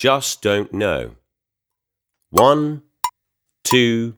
just don't know. One, two,